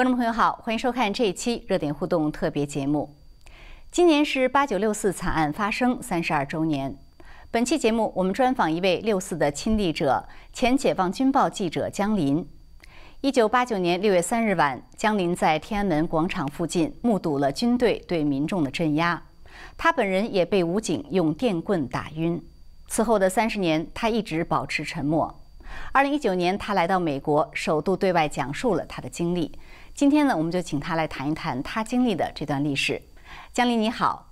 观众朋友好，欢迎收看这一期热点互动特别节目。今年是八九六四惨案发生三十二周年。本期节目，我们专访一位六四的亲历者——前解放军报记者江林。一九八九年六月三日晚，江林在天安门广场附近目睹了军队对民众的镇压，他本人也被武警用电棍打晕。此后的三十年，他一直保持沉默。二零一九年，他来到美国，首度对外讲述了他的经历。今天呢，我们就请他来谈一谈他经历的这段历史。江林你好，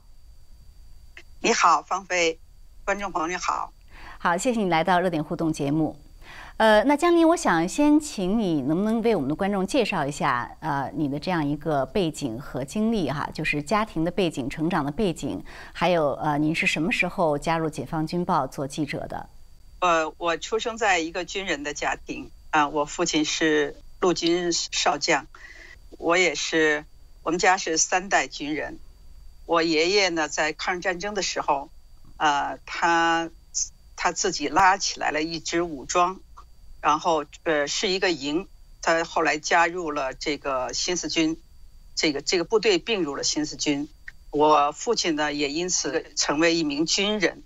你好，方菲，观众朋友你好，好，谢谢你来到热点互动节目。呃，那江林，我想先请你能不能为我们的观众介绍一下呃你的这样一个背景和经历哈，就是家庭的背景、成长的背景，还有呃您是什么时候加入解放军报做记者的？呃，我出生在一个军人的家庭啊，我父亲是陆军少将。我也是，我们家是三代军人。我爷爷呢，在抗日战争的时候，呃，他他自己拉起来了一支武装，然后呃是一个营。他后来加入了这个新四军，这个这个部队并入了新四军。我父亲呢，也因此成为一名军人。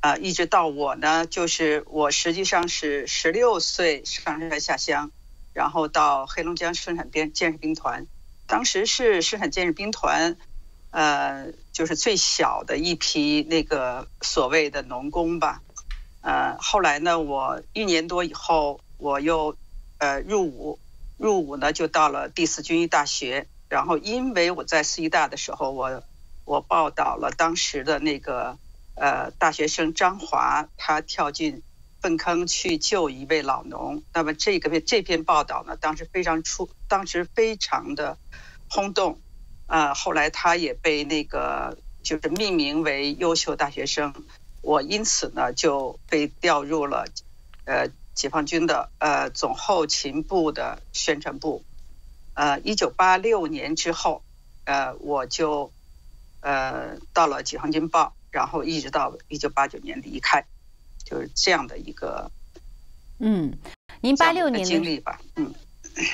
啊，一直到我呢，就是我实际上是十六岁上山下乡。然后到黑龙江生产编建设兵团，当时是生产建设兵团，呃，就是最小的一批那个所谓的农工吧，呃，后来呢，我一年多以后，我又呃入伍，入伍呢就到了第四军医大学，然后因为我在四医大的时候，我我报道了当时的那个呃大学生张华，他跳进。粪坑去救一位老农，那么这个这篇报道呢，当时非常出，当时非常的轰动，啊，后来他也被那个就是命名为优秀大学生，我因此呢就被调入了呃解放军的呃总后勤部的宣传部，呃，一九八六年之后，呃，我就呃到了解放军报，然后一直到一九八九年离开。就是这样的一个，嗯，您八六年的经历吧，嗯，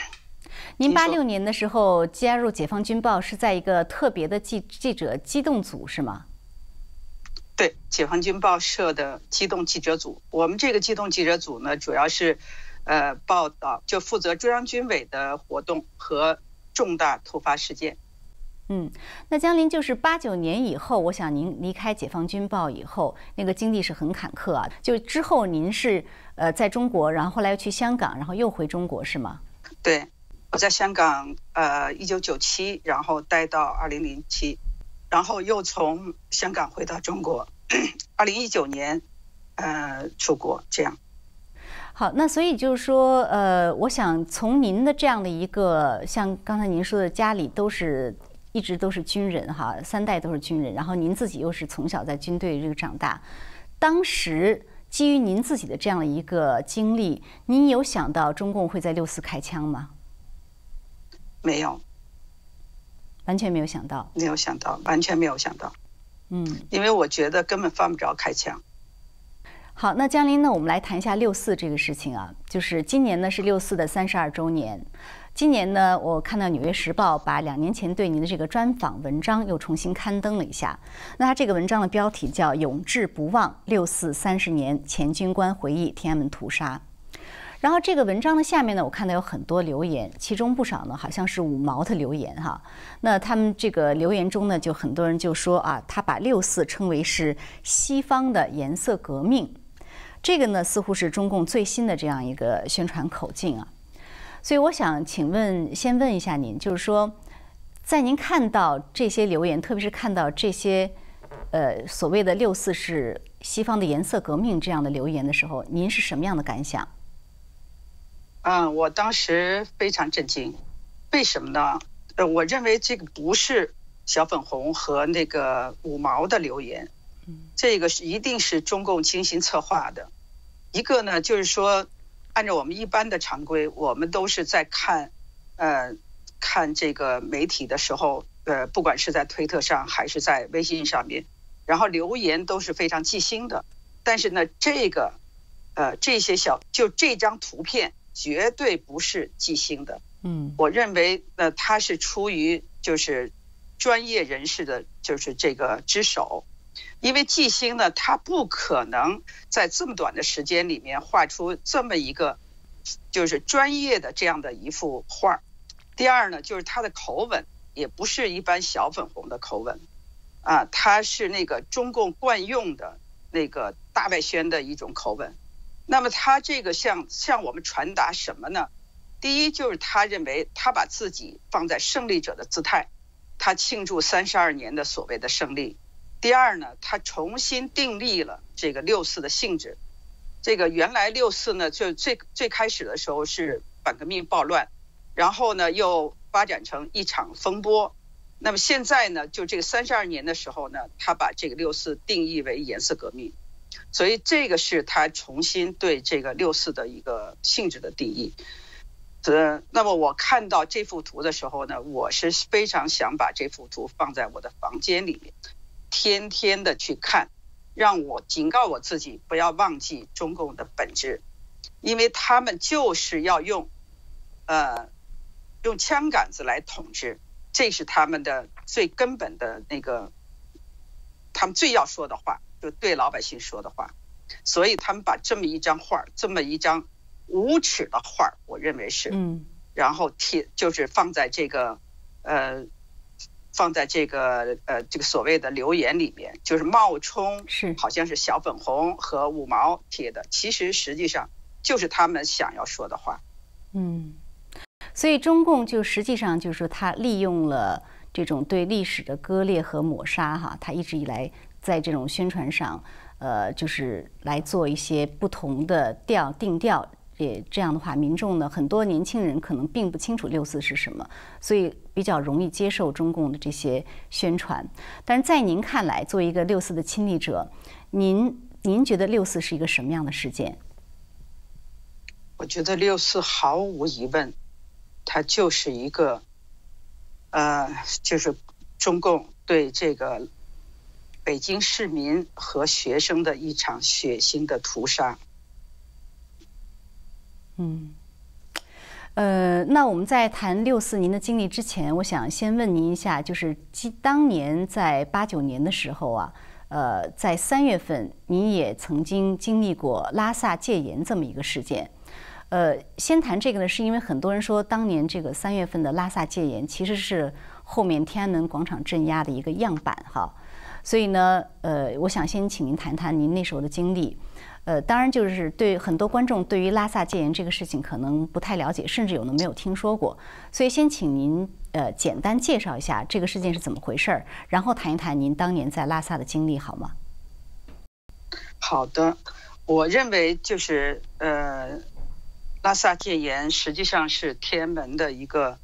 您八六年的时候加入解放军报是在一个特别的记记者机动组是吗？对，解放军报社的机动记者组，我们这个机动记者组呢，主要是呃报道，就负责中央军委的活动和重大突发事件。嗯，那江林就是八九年以后，我想您离开解放军报以后，那个经历是很坎坷啊。就之后您是呃在中国，然后后来又去香港，然后又回中国是吗？对，我在香港呃一九九七，然后待到二零零七，然后又从香港回到中国，二零一九年呃出国这样。好，那所以就是说，呃，我想从您的这样的一个，像刚才您说的，家里都是。一直都是军人哈，三代都是军人，然后您自己又是从小在军队这个长大，当时基于您自己的这样的一个经历，您有想到中共会在六四开枪吗？没有，完全没有想到，没有想到，完全没有想到，嗯，因为我觉得根本犯不着开枪。好，那江林呢？我们来谈一下六四这个事情啊，就是今年呢是六四的三十二周年。今年呢，我看到《纽约时报》把两年前对您的这个专访文章又重新刊登了一下。那它这个文章的标题叫《永志不忘六四三十年前军官回忆天安门屠杀》。然后这个文章的下面呢，我看到有很多留言，其中不少呢好像是五毛的留言哈。那他们这个留言中呢，就很多人就说啊，他把六四称为是西方的颜色革命。这个呢，似乎是中共最新的这样一个宣传口径啊。所以我想请问，先问一下您，就是说，在您看到这些留言，特别是看到这些，呃，所谓的“六四是西方的颜色革命”这样的留言的时候，您是什么样的感想？嗯，我当时非常震惊。为什么呢？呃，我认为这个不是小粉红和那个五毛的留言，这个是一定是中共精心策划的。一个呢，就是说。按照我们一般的常规，我们都是在看，呃，看这个媒体的时候，呃，不管是在推特上还是在微信上面，然后留言都是非常记心的。但是呢，这个，呃，这些小就这张图片绝对不是记心的，嗯，我认为呢，他是出于就是专业人士的，就是这个之手，因为季星呢，他不可能在这么短的时间里面画出这么一个就是专业的这样的一幅画。第二呢，就是他的口吻也不是一般小粉红的口吻，啊，他是那个中共惯用的那个大外宣的一种口吻。那么他这个向向我们传达什么呢？第一就是他认为他把自己放在胜利者的姿态，他庆祝三十二年的所谓的胜利。第二呢，他重新订立了这个六四的性质。这个原来六四呢，就最最开始的时候是反革命暴乱。然后呢，又发展成一场风波。那么现在呢，就这个三十二年的时候呢，他把这个六四定义为颜色革命，所以这个是他重新对这个六四的一个性质的定义。呃，那么我看到这幅图的时候呢，我是非常想把这幅图放在我的房间里面，天天的去看，让我警告我自己不要忘记中共的本质，因为他们就是要用，呃。用枪杆子来统治，这是他们的最根本的那个，他们最要说的话，就对老百姓说的话。所以他们把这么一张画，这么一张无耻的画，我认为是，嗯，然后贴就是放在这个呃，放在这个呃这个所谓的留言里面，就是冒充是好像是小粉红和五毛贴的，其实实际上就是他们想要说的话，嗯。所以中共就实际上就是说，他利用了这种对历史的割裂和抹杀，哈，他一直以来在这种宣传上，呃，就是来做一些不同的调定调。也这样的话，民众呢，很多年轻人可能并不清楚六四是什么，所以比较容易接受中共的这些宣传。但是在您看来，作为一个六四的亲历者，您您觉得六四是一个什么样的事件？我觉得六四毫无疑问。它就是一个，呃，就是中共对这个北京市民和学生的一场血腥的屠杀。嗯，呃，那我们在谈六四您的经历之前，我想先问您一下，就是当年在八九年的时候啊，呃，在三月份，您也曾经经历过拉萨戒严这么一个事件。呃，先谈这个呢，是因为很多人说，当年这个三月份的拉萨戒严其实是后面天安门广场镇压的一个样板哈。所以呢，呃，我想先请您谈谈您那时候的经历。呃，当然就是对很多观众对于拉萨戒严这个事情可能不太了解，甚至有的没有听说过。所以先请您呃简单介绍一下这个事件是怎么回事儿，然后谈一谈您当年在拉萨的经历好吗？好的，我认为就是呃。拉萨戒严实际上是天安门的一个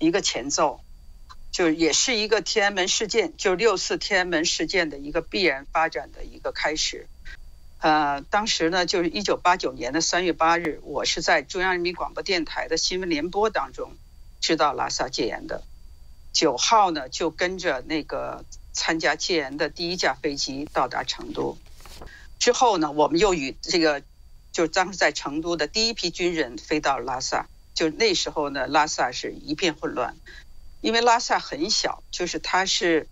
一个前奏，就也是一个天安门事件，就六四天安门事件的一个必然发展的一个开始。呃，当时呢，就是一九八九年的三月八日，我是在中央人民广播电台的新闻联播当中知道拉萨戒严的。九号呢，就跟着那个参加戒严的第一架飞机到达成都，之后呢，我们又与这个。就当时在成都的第一批军人飞到拉萨，就那时候呢，拉萨是一片混乱，因为拉萨很小，就是它是，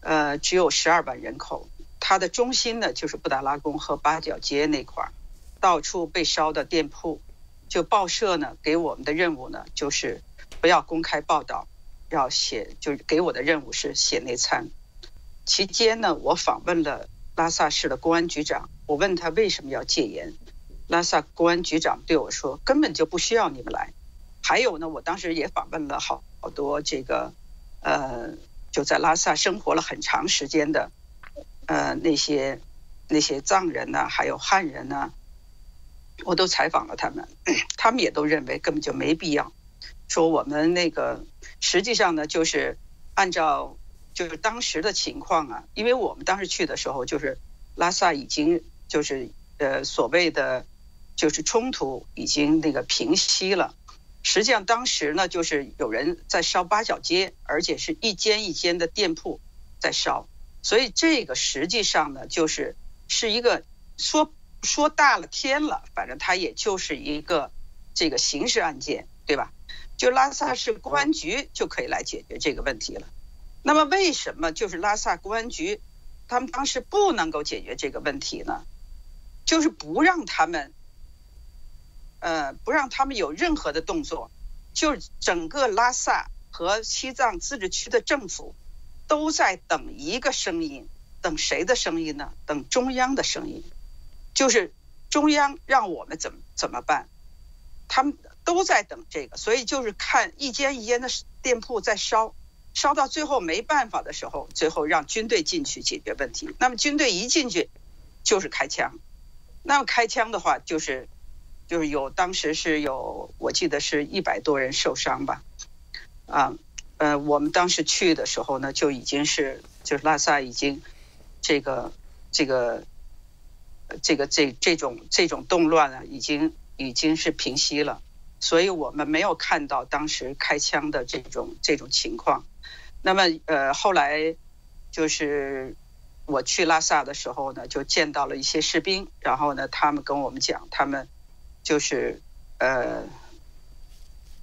呃，只有十二万人口，它的中心呢就是布达拉宫和八角街那块儿，到处被烧的店铺，就报社呢给我们的任务呢就是不要公开报道，要写，就是给我的任务是写内参。期间呢，我访问了拉萨市的公安局长，我问他为什么要戒严。拉萨公安局长对我说：“根本就不需要你们来。”还有呢，我当时也访问了好好多这个，呃，就在拉萨生活了很长时间的，呃，那些那些藏人呢，还有汉人呢，我都采访了他们，他们也都认为根本就没必要。说我们那个实际上呢，就是按照就是当时的情况啊，因为我们当时去的时候，就是拉萨已经就是呃所谓的。就是冲突已经那个平息了，实际上当时呢，就是有人在烧八角街，而且是一间一间的店铺在烧，所以这个实际上呢，就是是一个说说大了天了，反正它也就是一个这个刑事案件，对吧？就拉萨市公安局就可以来解决这个问题了。那么为什么就是拉萨公安局他们当时不能够解决这个问题呢？就是不让他们，呃，不让他们有任何的动作，就是整个拉萨和西藏自治区的政府都在等一个声音，等谁的声音呢？等中央的声音，就是中央让我们怎么怎么办？他们都在等这个，所以就是看一间一间的店铺在烧，烧到最后没办法的时候，最后让军队进去解决问题。那么军队一进去就是开枪。那么开枪的话，就是，就是有当时是有，我记得是一百多人受伤吧，啊，呃，我们当时去的时候呢，就已经是，就是拉萨已经，这个，这个，这个这这种这种动乱啊，已经已经是平息了，所以我们没有看到当时开枪的这种这种情况。那么，呃，后来就是。我去拉萨的时候呢，就见到了一些士兵，然后呢，他们跟我们讲，他们就是呃，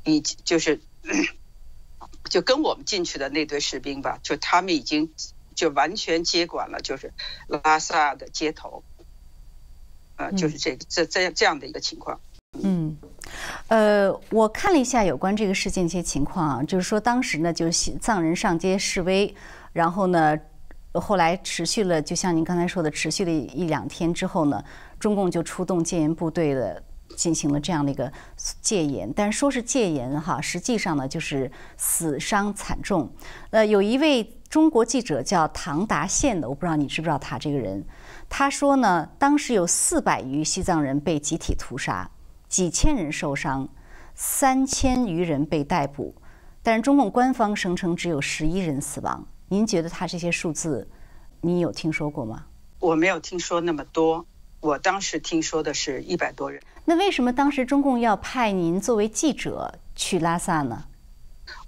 已就是就跟我们进去的那队士兵吧，就他们已经就完全接管了，就是拉萨的街头，呃，就是这个这这样这样的一个情况。嗯，呃，我看了一下有关这个事件一些情况啊，就是说当时呢，就是藏人上街示威，然后呢。后来持续了，就像您刚才说的，持续了一两天之后呢，中共就出动戒严部队的进行了这样的一个戒严。但说是戒严哈，实际上呢就是死伤惨重。呃，有一位中国记者叫唐达宪的，我不知道你知不知道他这个人。他说呢，当时有四百余西藏人被集体屠杀，几千人受伤，三千余人被逮捕，但是中共官方声称只有十一人死亡。您觉得他这些数字，你有听说过吗？我没有听说那么多，我当时听说的是一百多人。那为什么当时中共要派您作为记者去拉萨呢？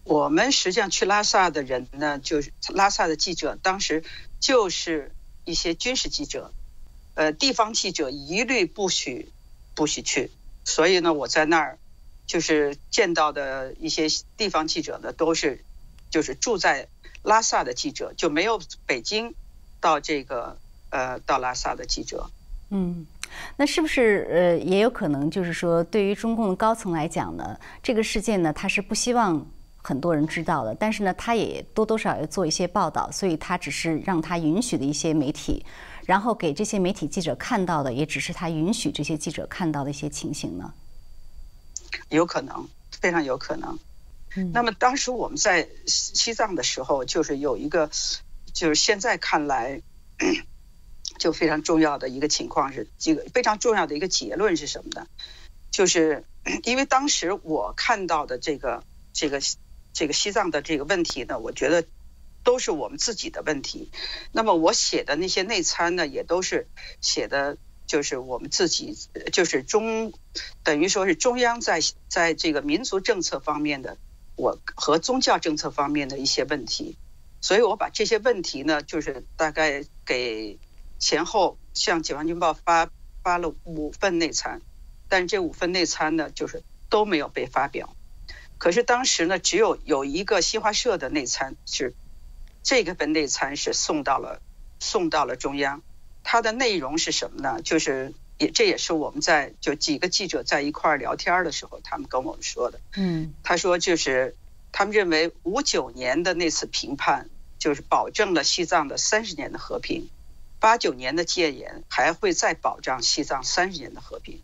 我们实际上去拉萨的人呢，就是拉萨的记者，当时就是一些军事记者，呃，地方记者一律不许不许去。所以呢，我在那儿就是见到的一些地方记者呢，都是就是住在。拉萨的记者就没有北京到这个呃到拉萨的记者。嗯，那是不是呃也有可能就是说，对于中共的高层来讲呢，这个事件呢他是不希望很多人知道的，但是呢他也多多少少要做一些报道，所以他只是让他允许的一些媒体，然后给这些媒体记者看到的，也只是他允许这些记者看到的一些情形呢？有可能，非常有可能。那么当时我们在西藏的时候，就是有一个，就是现在看来就非常重要的一个情况是，这个非常重要的一个结论是什么呢？就是因为当时我看到的这个这个这个西藏的这个问题呢，我觉得都是我们自己的问题。那么我写的那些内参呢，也都是写的，就是我们自己，就是中等于说是中央在在这个民族政策方面的。我和宗教政策方面的一些问题，所以我把这些问题呢，就是大概给前后向解放军报发发了五份内参，但是这五份内参呢，就是都没有被发表。可是当时呢，只有有一个新华社的内参是这个份内参是送到了送到了中央，它的内容是什么呢？就是。也这也是我们在就几个记者在一块儿聊天的时候，他们跟我们说的。嗯，他说就是他们认为五九年的那次评判就是保证了西藏的三十年的和平，八九年的戒严还会再保障西藏三十年的和平。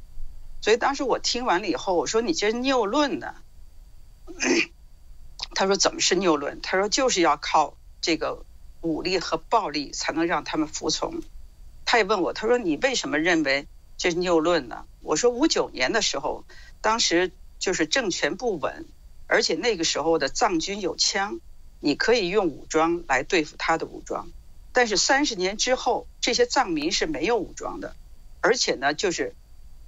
所以当时我听完了以后，我说你这是谬论呢。他说怎么是谬论？他说就是要靠这个武力和暴力才能让他们服从。他也问我，他说你为什么认为？这是谬论呢。我说五九年的时候，当时就是政权不稳，而且那个时候的藏军有枪，你可以用武装来对付他的武装。但是三十年之后，这些藏民是没有武装的，而且呢，就是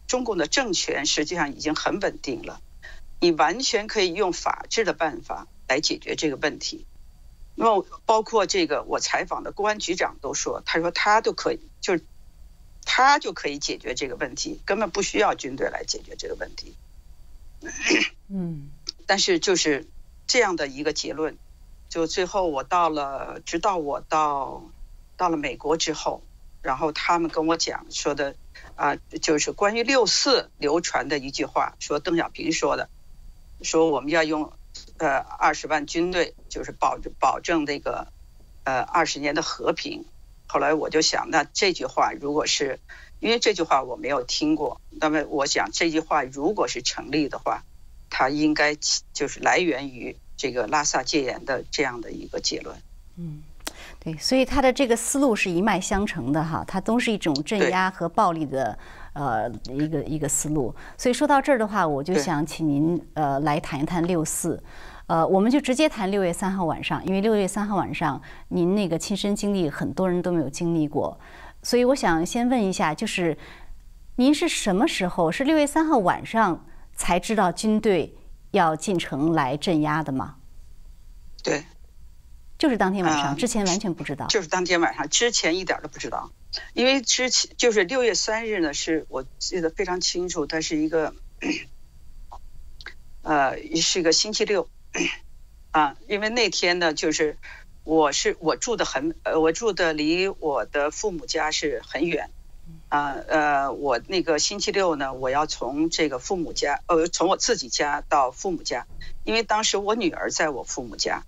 中共的政权实际上已经很稳定了，你完全可以用法治的办法来解决这个问题。那么包括这个我采访的公安局长都说，他说他都可以，就是。他就可以解决这个问题，根本不需要军队来解决这个问题。嗯，但是就是这样的一个结论，就最后我到了，直到我到到了美国之后，然后他们跟我讲说的啊，就是关于六四流传的一句话，说邓小平说的，说我们要用呃二十万军队，就是保保证这个呃二十年的和平。后来我就想，那这句话如果是，因为这句话我没有听过，那么我想这句话如果是成立的话，它应该就是来源于这个拉萨戒严的这样的一个结论。嗯，对，所以他的这个思路是一脉相承的哈，它都是一种镇压和暴力的呃一个一个思路。所以说到这儿的话，我就想请您呃来谈一谈六四。呃，我们就直接谈六月三号晚上，因为六月三号晚上您那个亲身经历，很多人都没有经历过，所以我想先问一下，就是您是什么时候？是六月三号晚上才知道军队要进城来镇压的吗？对，就是当天晚上，之前完全不知道。就是当天晚上，之前一点都不知道，因为之前就是六月三日呢，是我记得非常清楚，它是一个，呃，是一个星期六。啊，因为那天呢，就是我是我住的很呃，我住的离我的父母家是很远，啊呃，我那个星期六呢，我要从这个父母家呃，从我自己家到父母家，因为当时我女儿在我父母家，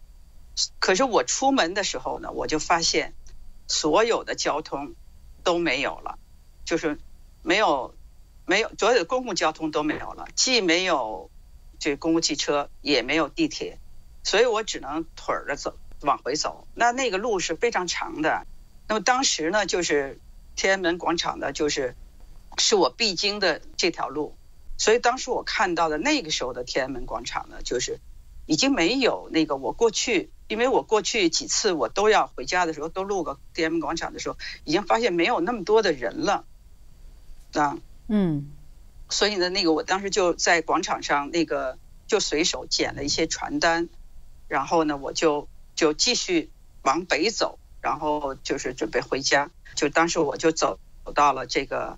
可是我出门的时候呢，我就发现所有的交通都没有了，就是没有没有所有的公共交通都没有了，既没有。这公共汽车也没有地铁，所以我只能腿儿着走往回走。那那个路是非常长的。那么当时呢，就是天安门广场呢，就是是我必经的这条路。所以当时我看到的那个时候的天安门广场呢，就是已经没有那个我过去，因为我过去几次我都要回家的时候都路过天安门广场的时候，已经发现没有那么多的人了。啊，嗯。所以呢，那个我当时就在广场上，那个就随手捡了一些传单，然后呢，我就就继续往北走，然后就是准备回家。就当时我就走到了这个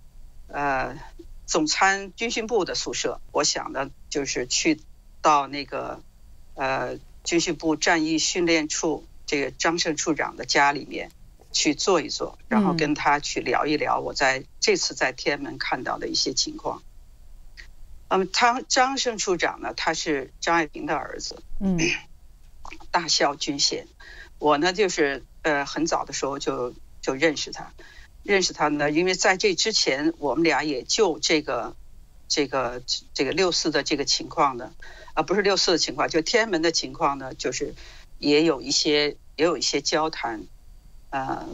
呃总参军训部的宿舍，我想的就是去到那个呃军训部战役训练处这个张胜处长的家里面去坐一坐，然后跟他去聊一聊我在这次在天安门看到的一些情况。嗯，他张胜处长呢，他是张爱萍的儿子，嗯，大校军衔。我呢，就是呃，很早的时候就就认识他，认识他呢，因为在这之前，我们俩也就这个这个这个六四的这个情况呢，啊，不是六四的情况，就天安门的情况呢，就是也有一些也有一些交谈，呃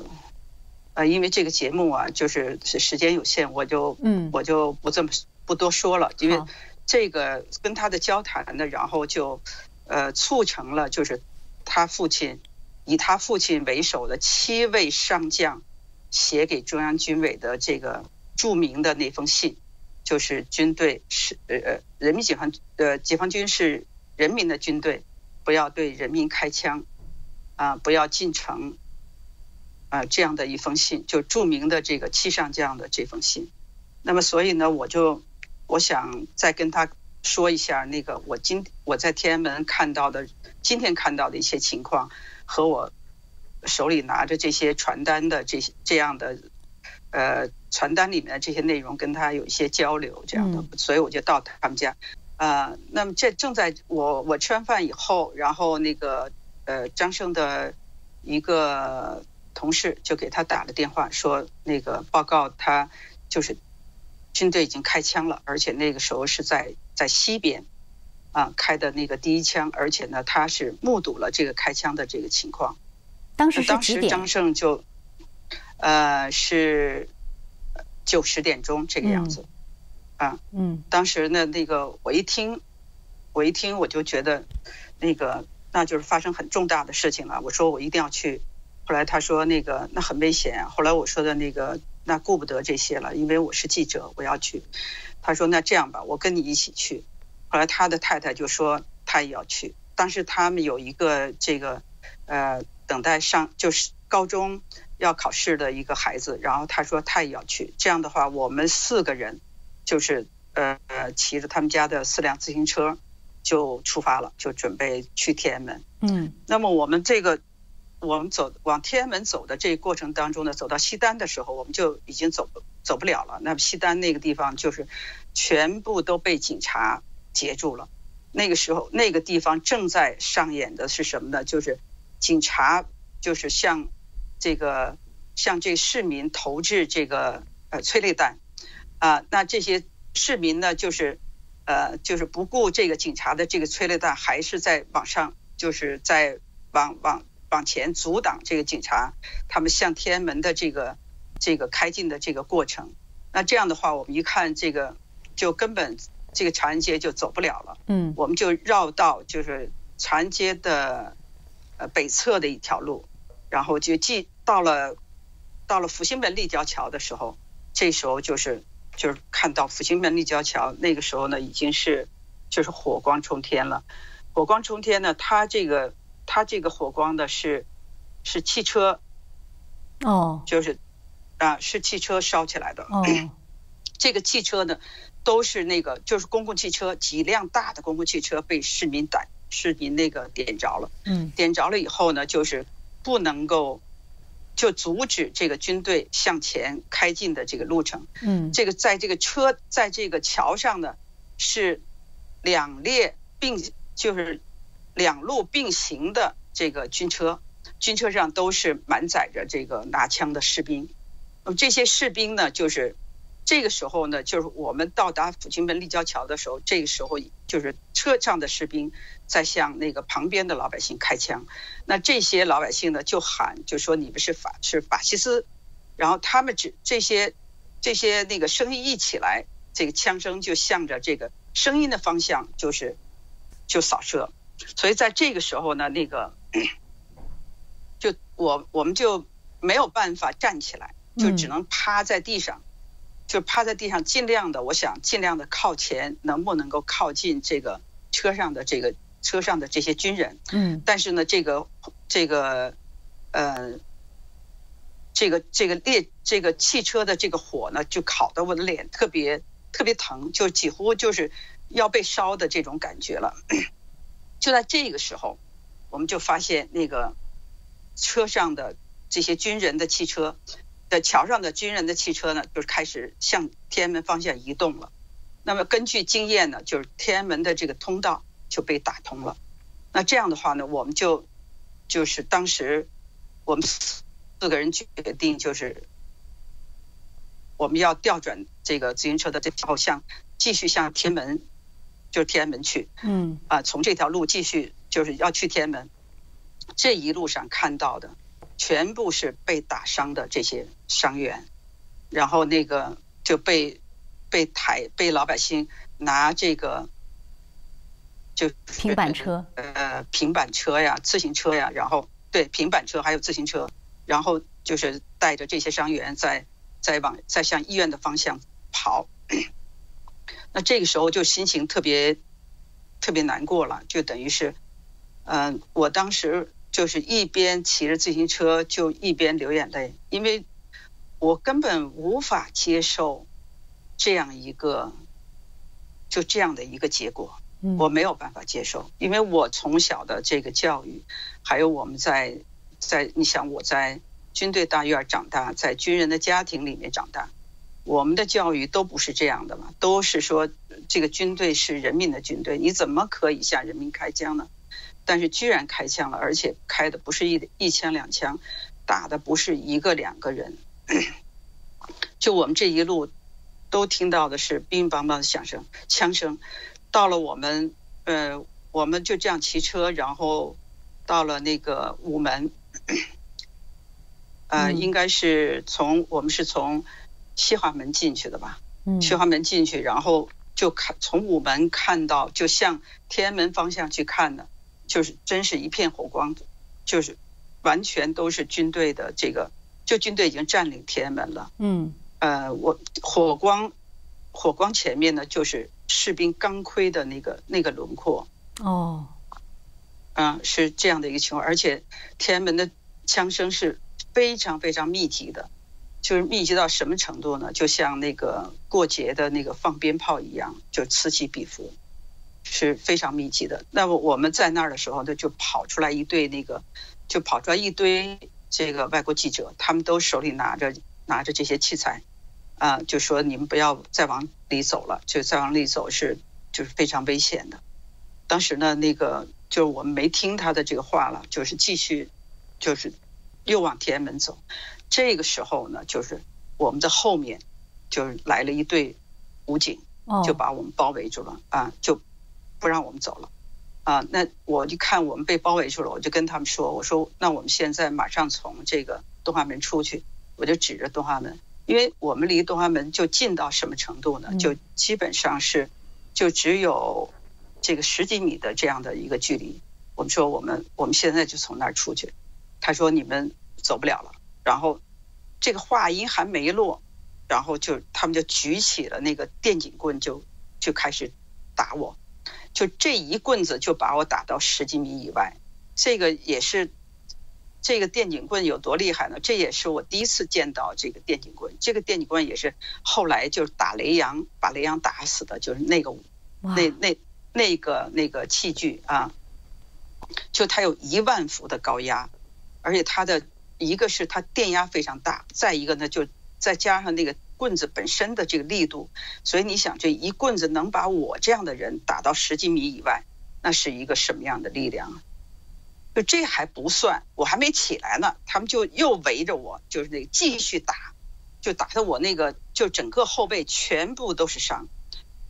呃，因为这个节目啊，就是时间有限，我就嗯，我就不这么。不多说了，因为这个跟他的交谈呢，然后就呃促成了，就是他父亲以他父亲为首的七位上将写给中央军委的这个著名的那封信，就是军队是呃人民解放呃解放军是人民的军队，不要对人民开枪啊，不要进城啊这样的一封信，就著名的这个七上将的这封信。那么所以呢，我就。我想再跟他说一下那个我今我在天安门看到的今天看到的一些情况，和我手里拿着这些传单的这些这样的呃传单里面的这些内容跟他有一些交流这样的，所以我就到他们家呃，那么这正在我我吃完饭以后，然后那个呃张胜的一个同事就给他打了电话说那个报告他就是。军队已经开枪了，而且那个时候是在在西边，啊开的那个第一枪，而且呢他是目睹了这个开枪的这个情况。当时当时张胜就，呃是九十点钟这个样子，啊嗯，当时呢那个我一听，我一听我就觉得那个那就是发生很重大的事情了。我说我一定要去，后来他说那个那很危险。后来我说的那个。那顾不得这些了，因为我是记者，我要去。他说：“那这样吧，我跟你一起去。”后来他的太太就说他也要去。当时他们有一个这个呃等待上就是高中要考试的一个孩子，然后他说他也要去。这样的话，我们四个人就是呃骑着他们家的四辆自行车，就出发了，就准备去天安门。嗯那么我们这个，我们走往天安门走的这个过程当中呢，走到西单的时候，我们就已经走走不了了。那么西单那个地方就是全部都被警察截住了。那个时候，那个地方正在上演的是什么呢？就是警察就是向这个向这市民投掷这个呃催泪弹啊、那这些市民呢，就是呃就是不顾这个警察的这个催泪弹，还是在往上就是在往往往前阻挡这个警察他们向天安门的这个这个开进的这个过程。那这样的话，我们一看这个就根本这个长安街就走不了了。嗯我们就绕到就是长安街的呃北侧的一条路，然后就进到了到了复兴门立交桥的时候，这时候就是就是看到复兴门立交桥那个时候呢已经是就是火光冲天了，火光冲天呢，它这个它这个火光的是是汽车哦就是啊是汽车烧起来的，哦。这个汽车呢，都是那个就是公共汽车，几辆大的公共汽车被市民逮市民那个点着了，嗯。点着了以后呢，就是不能够就阻止这个军队向前开进的这个路程。嗯这个在这个车在这个桥上呢，是两列并就是两路并行的这个军车，军车上都是满载着这个拿枪的士兵。那么这些士兵呢，就是这个时候呢，就是我们到达抚清门立交桥的时候，这个时候就是车上的士兵在向那个旁边的老百姓开枪。那这些老百姓呢，就喊，就说你们是法是法西斯，然后他们只这些这些那个声音一起来，这个枪声就向着这个声音的方向就是就扫射，所以在这个时候呢，那个就我我们就没有办法站起来，就只能趴在地上，就趴在地上，尽量的，我想尽量的靠前，能不能够靠近这个车上的这个车上的这些军人，嗯但是呢，这个这个呃，这个这个列这个汽车的这个火呢，就烤得我的脸特别特别疼，就几乎就是要被烧的这种感觉了。就在这个时候，我们就发现那个车上的这些军人的汽车的桥上的军人的汽车呢，就是开始向天安门方向移动了。那么根据经验呢，就是天安门的这个通道就被打通了。那这样的话呢，我们就就是当时我们四个人决定，就是我们要调转这个自行车的这条向继续向天安门，就是天安门去嗯啊，从这条路继续就是要去天安门。这一路上看到的全部是被打伤的这些伤员，然后那个就被被抬被老百姓拿这个就平板车。呃平板车呀、自行车呀，然后对平板车还有自行车，然后就是带着这些伤员在在往在向医院的方向跑。那这个时候就心情特别特别难过了，就等于是，嗯、我当时就是一边骑着自行车就一边流眼泪，因为我根本无法接受这样一个就这样的一个结果。嗯我没有办法接受，因为我从小的这个教育，还有我们在在你想我在军队大院长大，在军人的家庭里面长大，我们的教育都不是这样的嘛，都是说这个军队是人民的军队，你怎么可以向人民开枪呢？但是居然开枪了，而且开的不是一一枪两枪，打的不是一个两个人，就我们这一路都听到的是乒乒乓乓的响声、枪声。到了我们，呃，我们就这样骑车，然后到了那个午门，呃，嗯应该是从我们是从西华门进去的吧？嗯西华门进去，然后就看从午门看到，就向天安门方向去看的，就是真是一片火光，就是完全都是军队的这个，就军队已经占领天安门了。嗯呃，我火光火光前面呢，就是士兵钢盔的那个那个轮廓，哦嗯、是这样的一个情况，而且天安门的枪声是非常非常密集的，就是密集到什么程度呢？就像那个过节的那个放鞭炮一样，就此起彼伏。是非常密集的。那么我们在那儿的时候呢，就跑出来一队那个，就跑出来一堆这个外国记者，他们都手里拿着拿着这些器材，啊，就说你们不要再往里走了，就再往里走是就是非常危险的。当时呢，那个就是我们没听他的这个话了，就是继续就是又往天安门走。这个时候呢，就是我们的后面就是来了一队武警。就把我们包围住了啊，就不让我们走了啊。那我就看我们被包围住了，我就跟他们说：“我说那我们现在马上从这个东华门出去。”我就指着东华门，因为我们离东华门就近到什么程度呢？就基本上是就只有这个十几米的这样的一个距离。我们说我们我们现在就从那儿出去。他说你们走不了了。然后这个话音还没落。然后就他们就举起了那个电警棍，就就开始打我，就这一棍子就把我打到十几米以外。这个也是这个电警棍有多厉害呢？这也是我第一次见到这个电警棍。这个电警棍也是后来就是打雷阳，把雷阳打死的，就是那个那那那个那个器具啊，就它有一万伏的高压，而且它的一个是它电压非常大，再一个呢就。再加上那个棍子本身的这个力度，所以你想，这一棍子能把我这样的人打到十几米以外，那是一个什么样的力量啊？就这还不算，我还没起来呢，他们就又围着我，就是那继续打，就打的我那个就整个后背全部都是伤。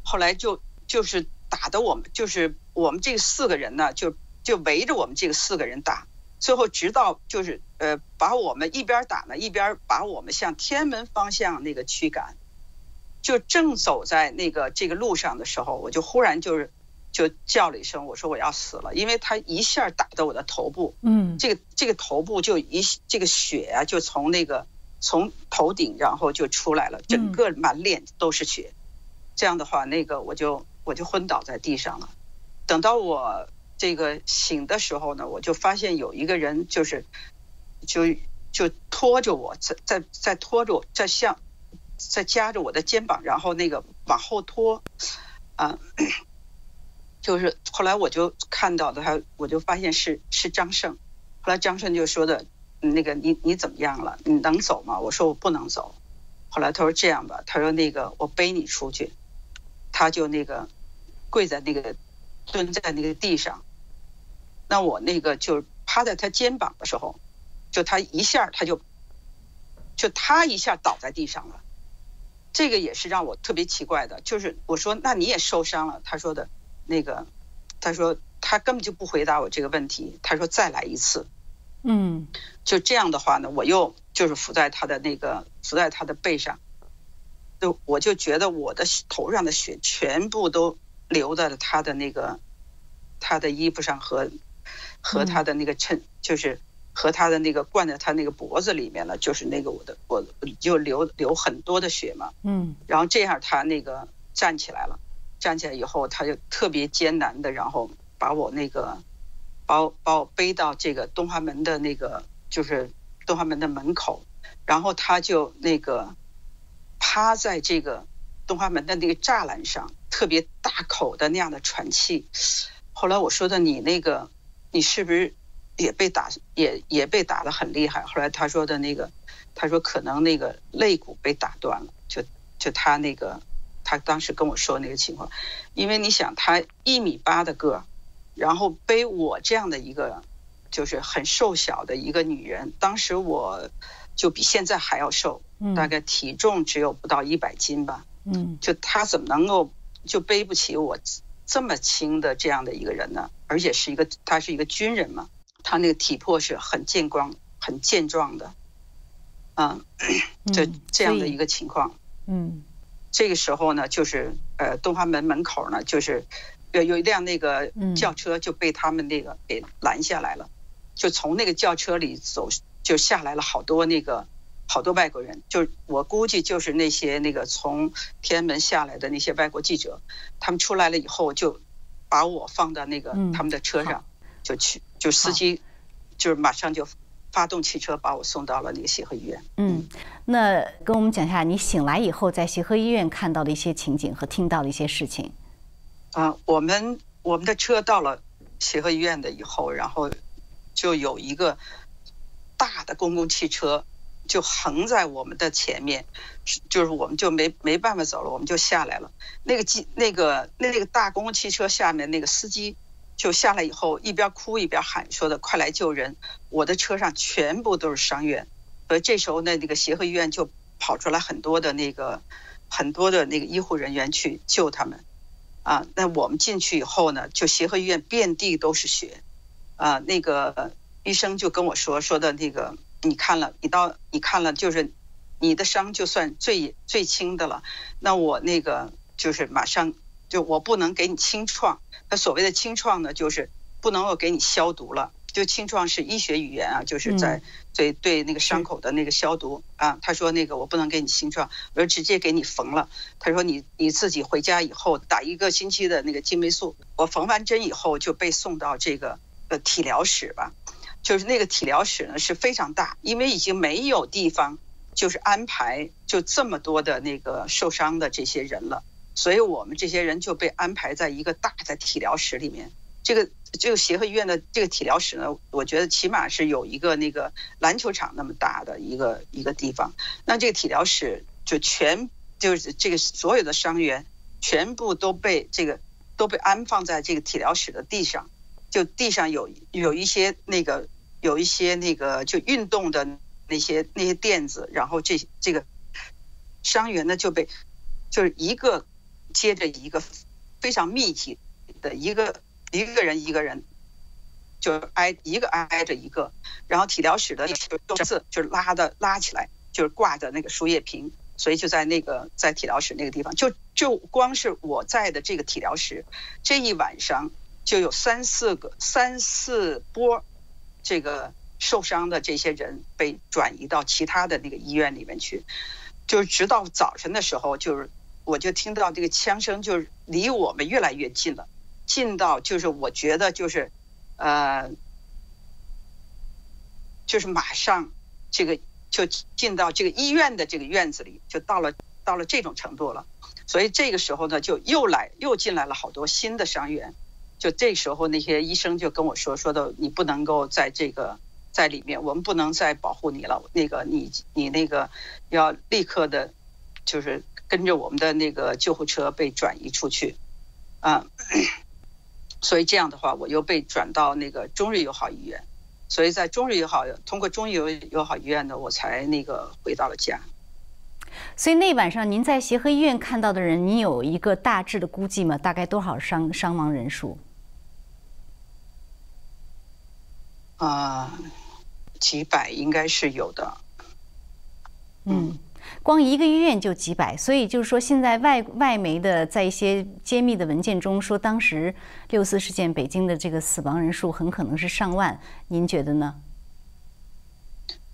后来就就是打的我们，就是我们这四个人呢，就就围着我们这个四个人打。最后，直到就是呃，把我们一边打呢，一边把我们向天安门方向那个驱赶。就正走在那个这个路上的时候，我就忽然就是就叫了一声，我说我要死了，因为他一下打到我的头部，嗯，这个这个头部就一这个血啊，就从那个从头顶然后就出来了，整个满脸都是血。这样的话，那个我就我就昏倒在地上了。等到我。这个醒的时候呢，我就发现有一个人，就是就就拖着我，在在在拖着我，在向在夹着我的肩膀，然后那个往后拖，啊，就是后来我就看到的他，我就发现是是张胜。后来张胜就说的，那个你你怎么样了？你能走吗？我说我不能走。后来他说这样吧，他说那个我背你出去。他就那个跪在那个。蹲在那个地上，那我那个就趴在他肩膀的时候，就他一下他就，就他一下倒在地上了。这个也是让我特别奇怪的，就是我说那你也受伤了，他说的，那个，他说他根本就不回答我这个问题，他说再来一次，嗯，就这样的话呢，我又就是伏在他的那个伏在他的背上，就我就觉得我的头上的血全部都。流在了他的那个他的衣服上和和他的那个衬，就是和他的那个灌在他那个脖子里面了，就是那个我的我就流流很多的血嘛。嗯。然后这样他那个站起来了，站起来以后他就特别艰难的，然后把我那个把我把我背到这个东华门的那个就是东华门的门口，然后他就那个趴在这个东华门的那个栅栏上。特别大口的那样的喘气，后来我说的你那个，你是不是也被打，也也被打得很厉害？后来他说的那个，他说可能那个肋骨被打断了，就就他那个，他当时跟我说那个情况，因为你想他一米八的个，然后背我这样的一个，就是很瘦小的一个女人，当时我就比现在还要瘦，大概体重只有不到一百斤吧，嗯，就他怎么能够？就背不起我这么轻的这样的一个人呢，而且是一个他是一个军人嘛，他那个体魄是很健壮、很健壮的，嗯，这这样的一个情况，嗯，这个时候呢，就是呃东华门门口呢，就是有有一辆那个轿车就被他们那个给拦下来了，就从那个轿车里走就下来了好多那个。好多外国人，就我估计就是那些那个从天安门下来的那些外国记者，他们出来了以后就把我放到那个他们的车上，就去就司机就是马上就发动汽车把我送到了那个协和医院。嗯，那跟我们讲一下你醒来以后在协和医院看到的一些情景和听到的一些事情。啊，我们我们的车到了协和医院的以后，然后就有一个大的公共汽车就横在我们的前面，就是我们就没没办法走了，我们就下来了。那个机那个那个大公共汽车下面那个司机就下来以后，一边哭一边喊说的：“快来救人！”我的车上全部都是伤员，所以这时候呢，那个协和医院就跑出来很多的那个很多的那个医护人员去救他们。啊，那我们进去以后呢，就协和医院遍地都是血，啊，那个医生就跟我说说的那个，你看了，你到你看了，就是你的伤就算最最轻的了，那我那个就是马上就我不能给你清创，那所谓的清创呢，就是不能够给你消毒了。就清创是医学语言啊，就是在对对那个伤口的那个消毒啊。他说那个我不能给你清创，我说直接给你缝了。他说你你自己回家以后打一个星期的那个金霉素。我缝完针以后就被送到这个呃体疗室吧，就是那个体疗室呢是非常大，因为已经没有地方就是安排就这么多的那个受伤的这些人了，所以我们这些人就被安排在一个大的体疗室里面。这个这个协和医院的这个体疗室呢，我觉得起码是有一个那个篮球场那么大的一个一个地方。那这个体疗室就全就是这个所有的伤员全部都被这个都被安放在这个体疗室的地上，就地上有有一些那个有一些那个就运动的那些那些垫子，然后这这个伤员呢就被就是一个接着一个非常密集的一个。一个人一个人就挨一个挨着一个，然后体疗室的就次就拉的拉起来，就是挂的那个输液瓶，所以就在那个在体疗室那个地方，就就光是我在的这个体疗室，这一晚上就有三四个三四波这个受伤的这些人被转移到其他的那个医院里面去，就是直到早晨的时候，就是我就听到这个枪声，就是离我们越来越近了。近到就是我觉得就是，呃，就是马上这个就进到这个医院的这个院子里，就到了到了这种程度了。所以这个时候呢，就又来又进来了好多新的伤员。就这时候那些医生就跟我说说的，你不能够在这个在里面，我们不能再保护你了。那个你你那个要立刻的，就是跟着我们的那个救护车被转移出去，啊。所以这样的话，我又被转到那个中日友好医院，所以在中日友好通过中日友友好医院呢，我才那个回到了家。所以那晚上您在协和医院看到的人，你有一个大致的估计吗？大概多少伤伤亡人数？啊，几百应该是有的。嗯。光一个医院就几百，所以就是说，现在外外媒的在一些揭秘的文件中说，当时六四事件北京的这个死亡人数很可能是上万，您觉得呢？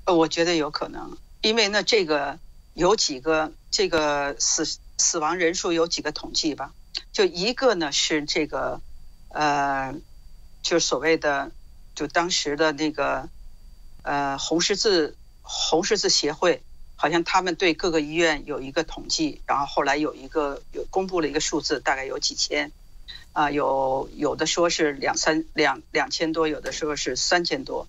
呃，我觉得有可能，因为呢，这个有几个这个死死亡人数有几个统计吧，就一个呢是这个呃，就所谓的就当时的那个呃红十字红十字协会。好像他们对各个医院有一个统计，然后后来有一个有公布了一个数字，大概有几千，啊，有有的说是两三两两千多，有的时候是三千多，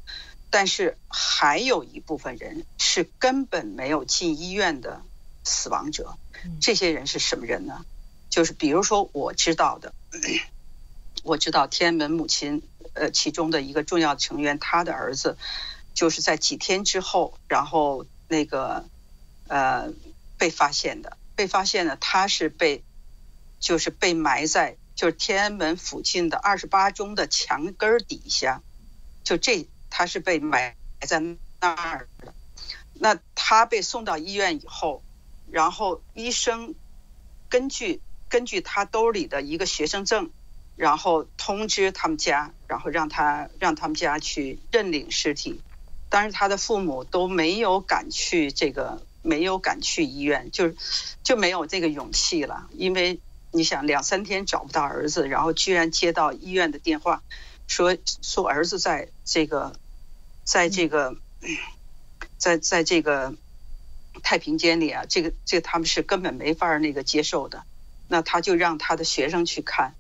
但是还有一部分人是根本没有进医院的死亡者，这些人是什么人呢？就是比如说我知道的，我知道天安门母亲呃其中的一个重要成员，他的儿子就是在几天之后，然后那个。呃，被发现的，被发现的，他是被，就是被埋在就是天安门附近的二十八中的墙根儿底下，就这他是被埋在那儿的。那他被送到医院以后，然后医生根据根据他兜里的一个学生证，然后通知他们家，然后让他让他们家去认领尸体，但是他的父母都没有敢去这个。没有敢去医院，就是就没有这个勇气了。因为你想两三天找不到儿子，然后居然接到医院的电话，说说儿子在这个，在这个，在在这个太平间里啊，这个这个他们是根本没法那个接受的。那他就让他的学生去看，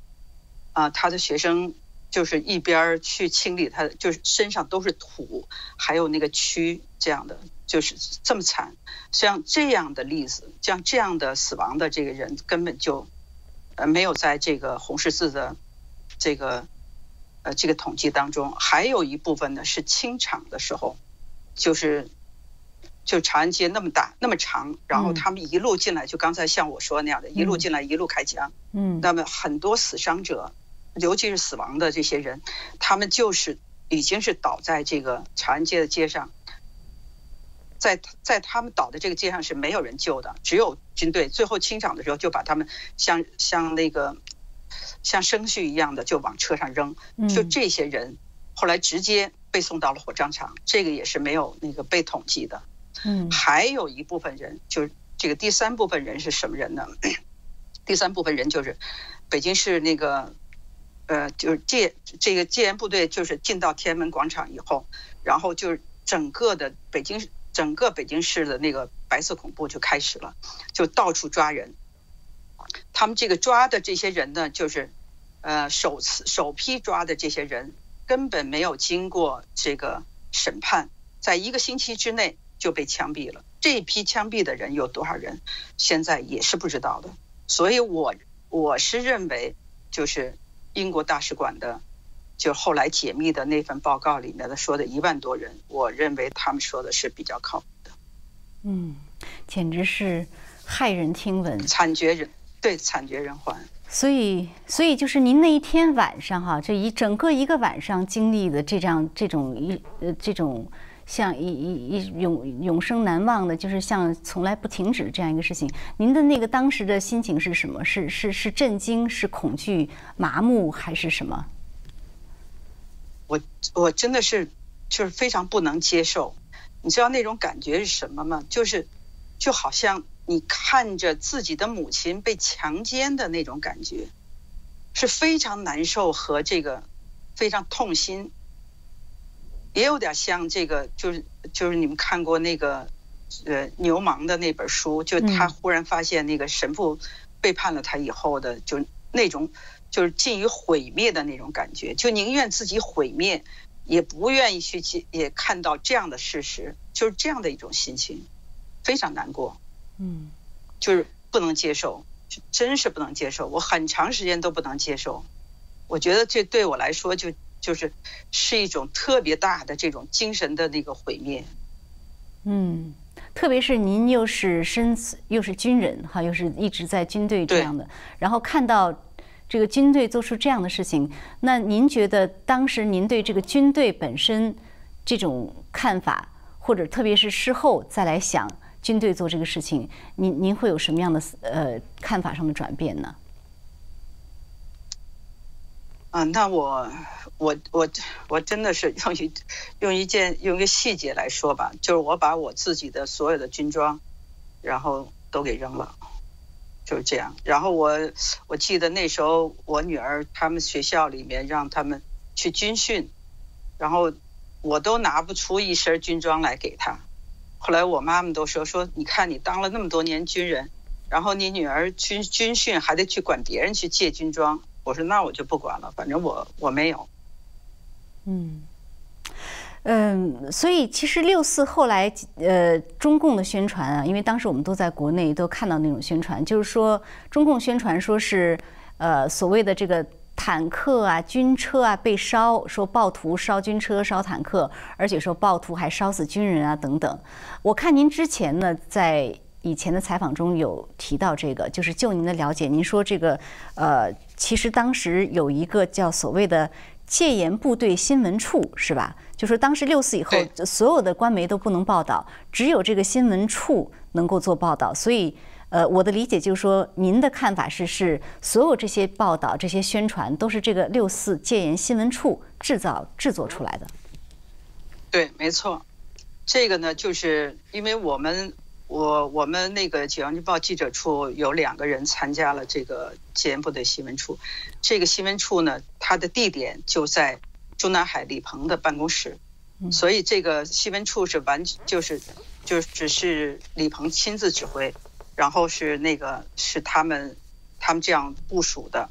啊，他的学生就是一边去清理他，就是身上都是土，还有那个蛆这样的，就是这么惨。像这样的例子，像这样的死亡的这个人，根本就呃没有在这个红十字的这个呃这个统计当中。还有一部分呢是清场的时候，就是。就长安街那么大那么长，然后他们一路进来，就刚才像我说那样的，一路进来一路开枪。嗯，那么很多死伤者，尤其是死亡的这些人，他们就是已经是倒在这个长安街的街上，在在他们倒的这个街上是没有人救的，只有军队。最后清场的时候就把他们像像那个像牲畜一样的就往车上扔，就这些人后来直接被送到了火葬场，这个也是没有那个被统计的。嗯，还有一部分人，就是这个第三部分人是什么人呢？第三部分人就是北京市那个，呃，就是戒这个戒严部队，就是进到天安门广场以后，然后就是整个的北京整个北京市的那个白色恐怖就开始了，就到处抓人。他们这个抓的这些人呢，就是呃首次首批抓的这些人，根本没有经过这个审判，在一个星期之内。就被枪毙了。这批枪毙的人有多少人，现在也是不知道的。所以，我我是认为，就是英国大使馆的，就后来解密的那份报告里面的说的一万多人，我认为他们说的是比较靠谱的。嗯，简直是骇人听闻，惨绝人对惨绝人寰。所以，所以就是您那一天晚上哈，这一整个一个晚上经历的这样这种一呃这种。像一一一永永生难忘的，就是像从来不停止这样一个事情。您的那个当时的心情是什么？是是是震惊，是恐惧、麻木，还是什么？我我真的是就是非常不能接受。你知道那种感觉是什么吗？就是就好像你看着自己的母亲被强奸的那种感觉，是非常难受和这个非常痛心。也有点像这个，就是就是你们看过那个呃牛虻的那本书，就他忽然发现那个神父背叛了他以后的，就那种就是近于毁灭的那种感觉，就宁愿自己毁灭，也不愿意去也看到这样的事实，就是这样的一种心情，非常难过，嗯，就是不能接受，真是不能接受，我很长时间都不能接受，我觉得这对我来说就。就是是一种特别大的这种精神的那个毁灭，嗯，特别是您又是身又是军人哈，又是一直在军队这样的，然后看到这个军队做出这样的事情，那您觉得当时您对这个军队本身这种看法，或者特别是事后再来想军队做这个事情，您您会有什么样的呃看法上的转变呢？啊，那我我我我真的是用一用一件用一个细节来说吧，就是我把我自己的所有的军装，然后都给扔了，就是这样。然后我我记得那时候我女儿他们学校里面让他们去军训，然后我都拿不出一身军装来给她。后来我妈妈都说说，你看你当了那么多年军人，然后你女儿军军训还得去管别人去借军装。我说那我就不管了，反正我我没有。嗯，嗯，所以其实六四后来呃，中共的宣传啊，因为当时我们都在国内都看到那种宣传，就是说中共宣传说是呃所谓的这个坦克啊、军车啊被烧，说暴徒烧军车、烧坦克，而且说暴徒还烧死军人啊等等。我看您之前呢在。以前的采访中有提到这个，就是就您的了解，您说这个，呃，其实当时有一个叫所谓的戒严部队新闻处，是吧？就说当时六四以后，所有的官媒都不能报道，只有这个新闻处能够做报道。所以，呃，我的理解就是说，您的看法是，是所有这些报道、这些宣传都是这个六四戒严新闻处制造、制作出来的。对，没错。这个呢，就是因为我们。我我们那个《解放日报》记者处有两个人参加了这个戒严部队新闻处，这个新闻处呢，它的地点就在中南海李鹏的办公室，所以这个新闻处是完就是就只是李鹏亲自指挥，然后是那个是他们他们这样部署的，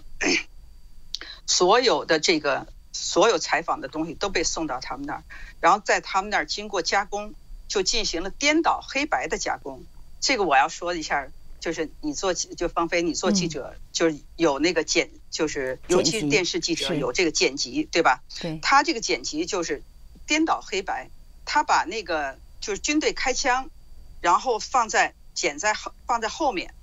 所有的这个所有采访的东西都被送到他们那儿，然后在他们那儿经过加工，就进行了颠倒黑白的加工。这个我要说一下，就是你做就芳菲，你做记者就是有那个剪，就是尤其是电视记者有这个剪辑，对吧？对。他这个剪辑就是颠倒黑白，他把那个就是军队开枪，然后放在剪在后放在后面，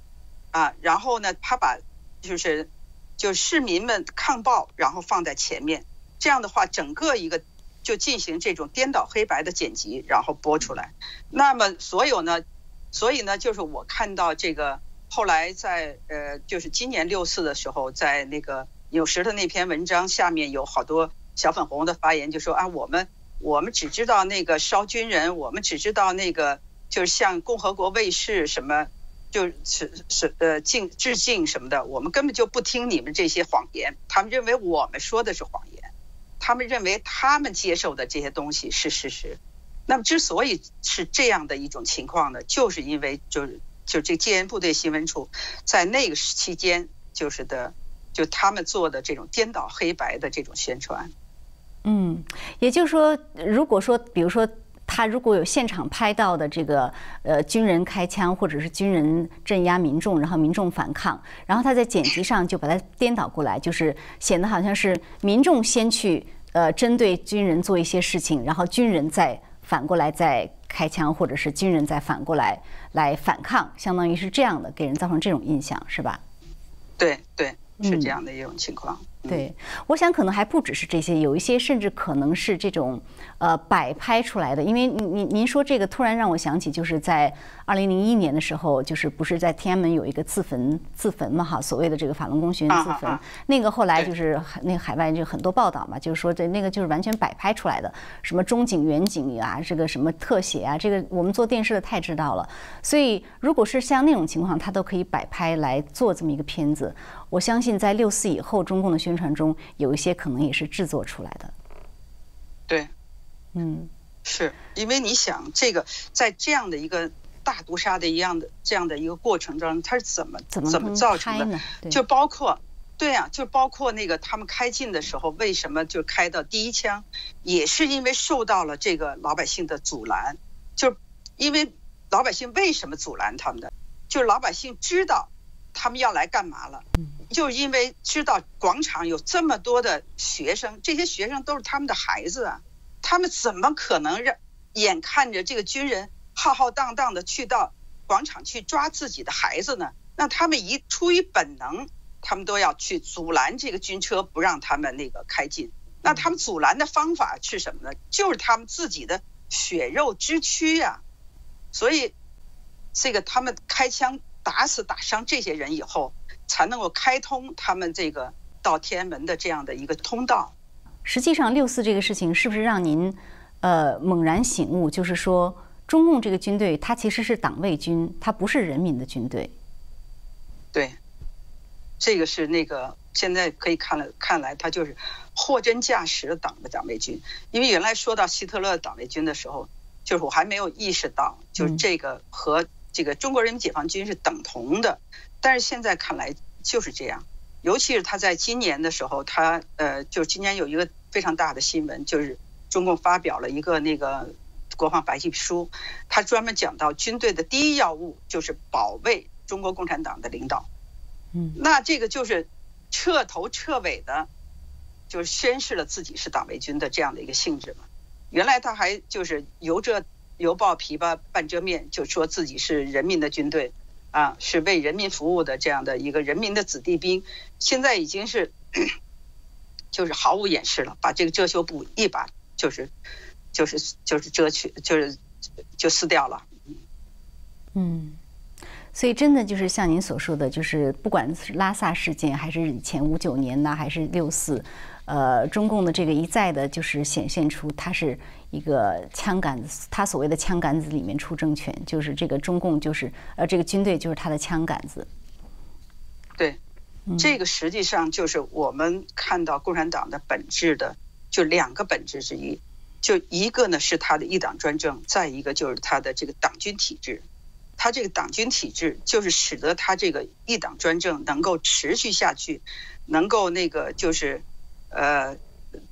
啊，然后呢，他把就是就市民们抗暴，然后放在前面，这样的话，整个一个就进行这种颠倒黑白的剪辑，然后播出来。那么所有呢？所以呢，就是我看到这个后来在呃，就是今年六四的时候，在那个有时的那篇文章下面有好多小粉红的发言，就说啊，我们我们只知道那个烧军人，我们只知道那个就是向共和国卫士什么，就是是呃敬致敬什么的，我们根本就不听你们这些谎言。他们认为我们说的是谎言，他们认为他们接受的这些东西是事实。那么之所以是这样的一种情况呢，就是因为就是就这戒严部队新闻处在那个期间就是的，就他们做的这种颠倒黑白的这种宣传。嗯，也就是说，如果说比如说他如果有现场拍到的这个呃军人开枪或者是军人镇压民众，然后民众反抗，然后他在剪辑上就把它颠倒过来，就是显得好像是民众先去呃针对军人做一些事情，然后军人再。反过来再开枪，或者是军人再反过来来反抗，相当于是这样的，给人造成这种印象，是吧？对对，是这样的一种情况。对，我想可能还不只是这些，有一些甚至可能是这种呃摆拍出来的。因为您您您说这个，突然让我想起，就是在二零零一年的时候，就是不是在天安门有一个自焚自焚嘛哈，所谓的这个法轮功学员自焚，那个后来就是那个海外就很多报道嘛，就是说这那个就是完全摆拍出来的，什么中景远景啊，这个什么特写啊，这个我们做电视的太知道了。所以如果是像那种情况，他都可以摆拍来做这么一个片子。我相信在六四以后，中共的宣传中有一些可能也是制作出来的。对，嗯，是因为你想，这个在这样的一个大屠杀的一样的这样的一个过程中，它是怎么怎么怎么造成的？就包括，对呀，就包括那个他们开进的时候，为什么就开到第一枪，也是因为受到了这个老百姓的阻拦。就因为老百姓为什么阻拦他们的？就是老百姓知道。他们要来干嘛了？就因为知道广场有这么多的学生，这些学生都是他们的孩子啊，他们怎么可能让眼看着这个军人浩浩荡荡的去到广场去抓自己的孩子呢？那他们一出于本能，他们都要去阻拦这个军车，不让他们那个开进。那他们阻拦的方法是什么呢？就是他们自己的血肉之躯呀。所以，这个他们开枪。打死打伤这些人以后，才能够开通他们这个到天安门的这样的一个通道。实际上，六四这个事情是不是让您呃猛然醒悟？就是说，中共这个军队它其实是党卫军，它不是人民的军队。对，这个是那个现在可以看了看来，它就是货真价实的党的党卫军。因为原来说到希特勒党卫军的时候，就是我还没有意识到，就是这个和。这个中国人民解放军是等同的，但是现在看来就是这样。尤其是他在今年的时候，他呃，就今年有一个非常大的新闻，就是中共发表了一个那个国防白皮书，他专门讲到军队的第一要务就是保卫中国共产党的领导。嗯，那这个就是彻头彻尾的，就是宣示了自己是党卫军的这样的一个性质嘛。原来他还就是由着。犹抱琵琶半遮面，就说自己是人民的军队，啊，是为人民服务的这样的一个人民的子弟兵，现在已经是 就是毫无掩饰了，把这个遮羞布一把就是就是就是遮去，就是就撕掉了。嗯，所以真的就是像您所说的，就是不管是拉萨事件，还是以前五九年呐，还是六四。呃，中共的这个一再的，就是显现出他是一个枪杆子，他所谓的枪杆子里面出政权，就是这个中共就是呃，这个军队就是他的枪杆子。对，这个实际上就是我们看到共产党的本质的，就两个本质之一，就一个呢是他的一党专政，再一个就是他的这个党军体制，他这个党军体制就是使得他这个一党专政能够持续下去，能够那个就是。呃，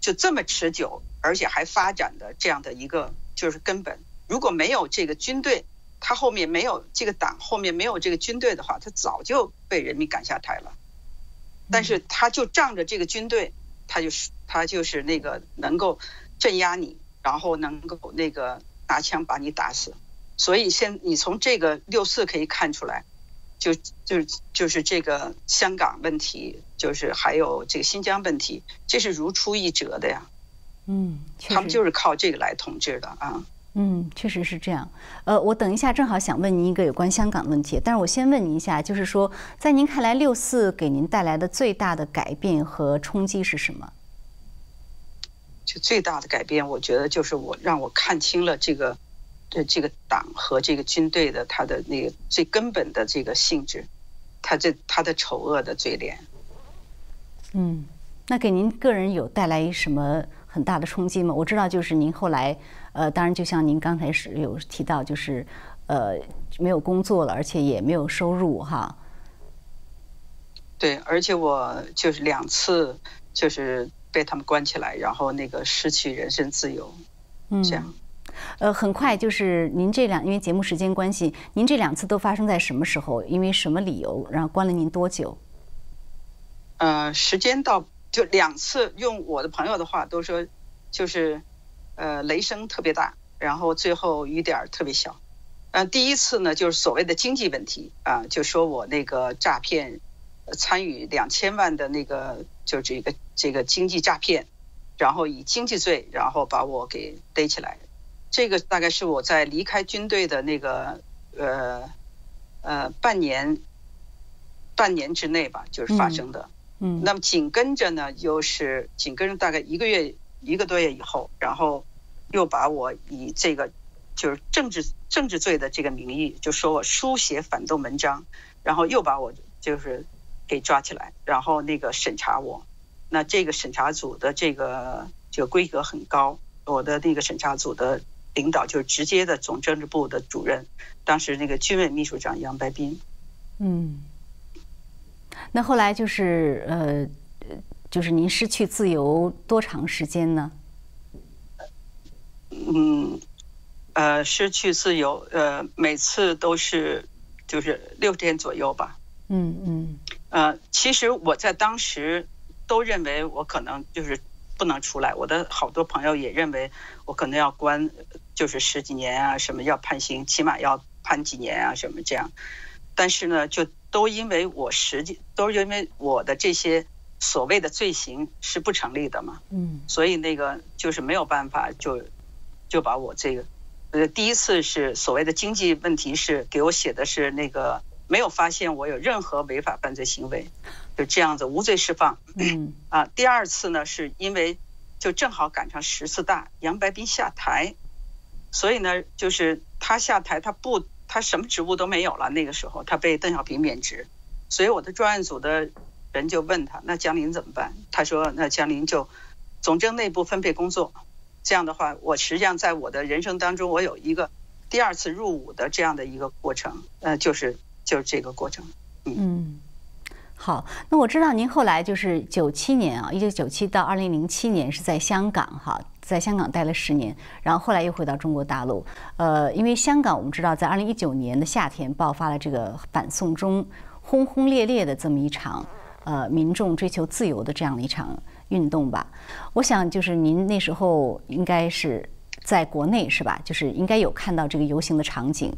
就这么持久，而且还发展的这样的一个就是根本。如果没有这个军队，他后面没有这个党，后面没有这个军队的话，他早就被人民赶下台了。但是他就仗着这个军队，他就是他就是那个能够镇压你，然后能够那个拿枪把你打死。所以现你从这个六四可以看出来，就就就是这个香港问题，就是还有这个新疆问题，这是如出一辙的呀。嗯，他们就是靠这个来统治的啊。嗯，确实是这样。呃，我等一下正好想问您一个有关香港的问题，但是我先问您一下，就是说，在您看来，六四给您带来的最大的改变和冲击是什么？就最大的改变，我觉得就是我让我看清了这个，这这个党和这个军队的它的那个最根本的这个性质，它这它的丑恶的嘴脸。嗯，那给您个人有带来什么很大的冲击吗？我知道，就是您后来。呃，当然，就像您刚才是有提到，就是，呃，没有工作了，而且也没有收入，哈。对，而且我就是两次，就是被他们关起来，然后那个失去人身自由，嗯，这样。呃，很快就是您这两，因为节目时间关系，您这两次都发生在什么时候？因为什么理由？然后关了您多久？呃，时间到就两次，用我的朋友的话都说，就是。呃，雷声特别大，然后最后雨点儿特别小。嗯，第一次呢，就是所谓的经济问题啊，就说我那个诈骗，参与两千万的那个，就这个这个经济诈骗，然后以经济罪，然后把我给逮起来。这个大概是我在离开军队的那个呃呃半年半年之内吧，就是发生的。那么紧跟着呢，又是紧跟着大概一个月。一个多月以后，然后又把我以这个就是政治政治罪的这个名义，就说我书写反动文章，然后又把我就是给抓起来，然后那个审查我。那这个审查组的这个这个规格很高，我的那个审查组的领导就是直接的总政治部的主任，当时那个军委秘书长杨白斌。嗯，那后来就是呃。就是您失去自由多长时间呢？嗯，呃，失去自由，呃，每次都是就是六天左右吧。嗯嗯。呃，其实我在当时都认为我可能就是不能出来，我的好多朋友也认为我可能要关，就是十几年啊，什么要判刑，起码要判几年啊，什么这样。但是呢，就都因为我实际都是因为我的这些。所谓的罪行是不成立的嘛？嗯，所以那个就是没有办法，就就把我这个呃，第一次是所谓的经济问题是给我写的是那个没有发现我有任何违法犯罪行为，就这样子无罪释放。嗯 啊，第二次呢是因为就正好赶上十四大，杨白冰下台，所以呢就是他下台，他不他什么职务都没有了，那个时候他被邓小平免职，所以我的专案组的。人就问他，那江林怎么办？他说，那江林就总政内部分配工作。这样的话，我实际上在我的人生当中，我有一个第二次入伍的这样的一个过程，呃，就是就是这个过程。嗯，好，那我知道您后来就是九七年啊，一九九七到二零零七年是在香港哈，在香港待了十年，然后后来又回到中国大陆。呃，因为香港我们知道，在二零一九年的夏天爆发了这个反送中轰轰烈烈的这么一场。呃，民众追求自由的这样的一场运动吧，我想就是您那时候应该是在国内是吧？就是应该有看到这个游行的场景，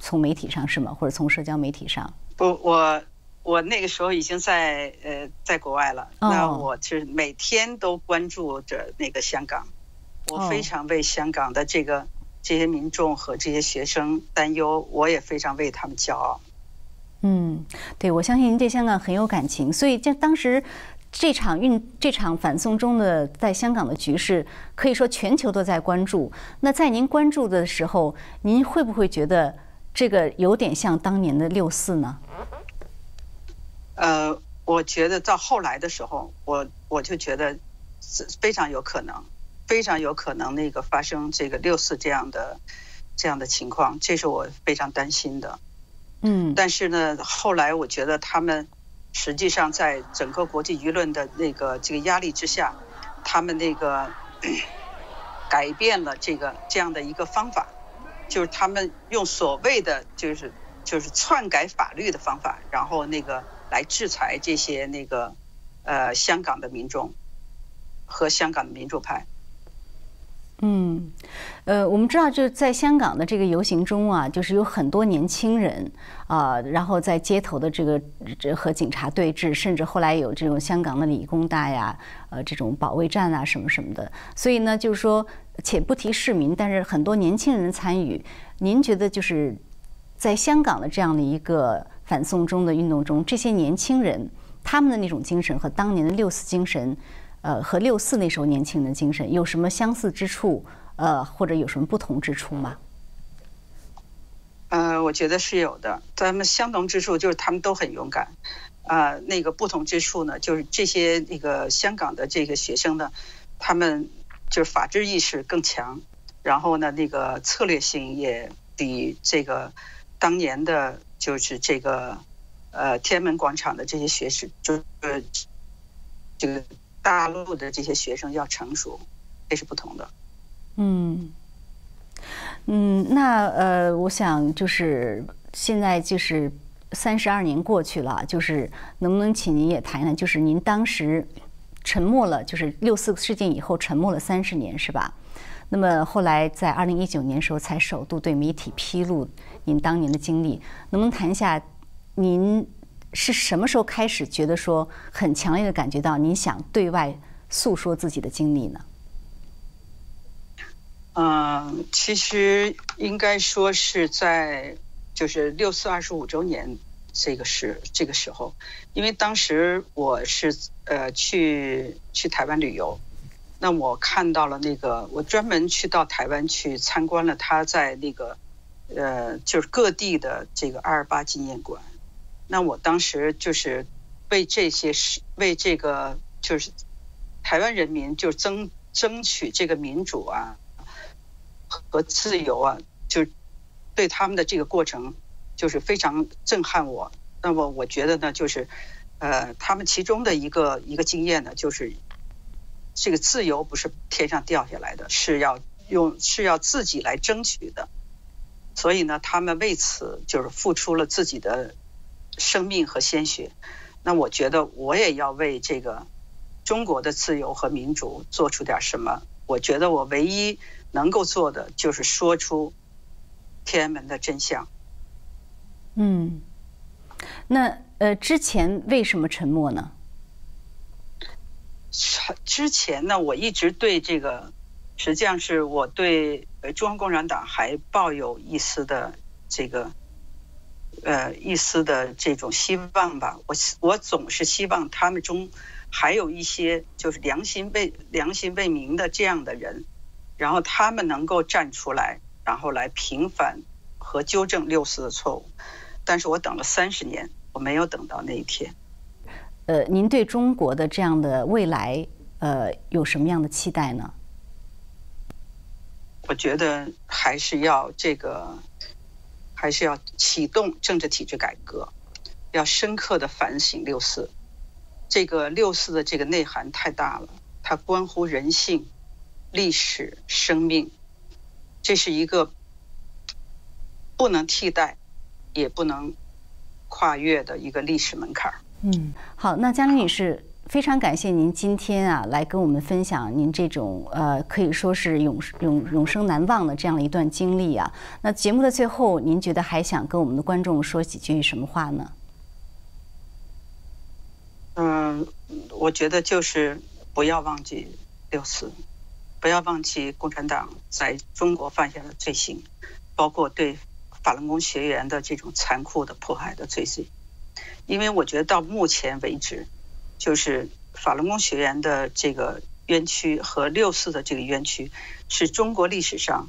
从媒体上是吗？或者从社交媒体上？不，我我那个时候已经在呃在国外了。那我是每天都关注着那个香港，我非常为香港的这个这些民众和这些学生担忧，我也非常为他们骄傲。嗯，对，我相信您对香港很有感情，所以这当时这场运这场反送中的在香港的局势，可以说全球都在关注。那在您关注的时候，您会不会觉得这个有点像当年的六四呢？呃，我觉得到后来的时候，我我就觉得非常有可能，非常有可能那个发生这个六四这样的这样的情况，这是我非常担心的。嗯，但是呢，后来我觉得他们实际上在整个国际舆论的那个这个压力之下，他们那个 改变了这个这样的一个方法，就是他们用所谓的就是就是篡改法律的方法，然后那个来制裁这些那个呃香港的民众和香港的民主派。嗯，呃，我们知道，就是在香港的这个游行中啊，就是有很多年轻人啊，然后在街头的这个和警察对峙，甚至后来有这种香港的理工大呀，呃，这种保卫战啊，什么什么的。所以呢，就是说，且不提市民，但是很多年轻人参与。您觉得，就是在香港的这样的一个反送中的运动中，这些年轻人他们的那种精神和当年的六四精神。呃，和六四那时候年轻人的精神有什么相似之处？呃，或者有什么不同之处吗？呃，我觉得是有的。咱们相同之处就是他们都很勇敢。啊，那个不同之处呢，就是这些那个香港的这个学生呢，他们就是法治意识更强，然后呢，那个策略性也比这个当年的，就是这个呃天安门广场的这些学士，就是这个。大陆的这些学生要成熟，这是不同的。嗯，嗯，那呃，我想就是现在就是三十二年过去了，就是能不能请您也谈谈，就是您当时沉默了，就是六四事件以后沉默了三十年，是吧？那么后来在二零一九年时候才首度对媒体披露您当年的经历，能不能谈一下您？是什么时候开始觉得说很强烈的感觉到你想对外诉说自己的经历呢？嗯，其实应该说是在就是六四二十五周年这个时这个时候，因为当时我是呃去去台湾旅游，那我看到了那个我专门去到台湾去参观了他在那个呃就是各地的这个二二八纪念馆。那我当时就是为这些事，为这个就是台湾人民就争争取这个民主啊和自由啊，就对他们的这个过程就是非常震撼我。那么我觉得呢，就是呃，他们其中的一个一个经验呢，就是这个自由不是天上掉下来的，是要用是要自己来争取的。所以呢，他们为此就是付出了自己的。生命和鲜血，那我觉得我也要为这个中国的自由和民主做出点什么。我觉得我唯一能够做的就是说出天安门的真相。嗯，那呃，之前为什么沉默呢？之前呢，我一直对这个，实际上是我对中央共产党还抱有一丝的这个。呃，一丝的这种希望吧，我我总是希望他们中还有一些就是良心未良心未明的这样的人，然后他们能够站出来，然后来平反和纠正六四的错误。但是我等了三十年，我没有等到那一天。呃，您对中国的这样的未来，呃，有什么样的期待呢？我觉得还是要这个。还是要启动政治体制改革，要深刻的反省六四。这个六四的这个内涵太大了，它关乎人性、历史、生命，这是一个不能替代、也不能跨越的一个历史门槛儿。嗯，好，那江玲女士。非常感谢您今天啊来跟我们分享您这种呃可以说是永永永生难忘的这样的一段经历啊。那节目的最后，您觉得还想跟我们的观众说几句什么话呢？嗯，我觉得就是不要忘记六四，不要忘记共产党在中国犯下的罪行，包括对法轮功学员的这种残酷的迫害的罪行。因为我觉得到目前为止。就是法轮功学员的这个冤屈和六四的这个冤屈，是中国历史上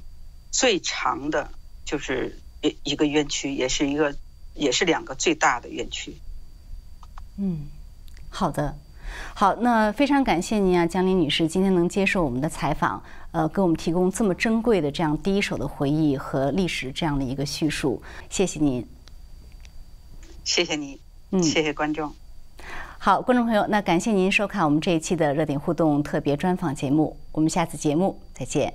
最长的，就是一一个冤屈，也是一个，也是两个最大的冤屈。嗯，好的，好，那非常感谢您啊，江林女士，今天能接受我们的采访，呃，给我们提供这么珍贵的这样第一手的回忆和历史这样的一个叙述，谢谢您。谢谢你，嗯。谢谢观众。好观众朋友那感谢您收看我们这一期的热点互动特别专访节目我们下次节目再见。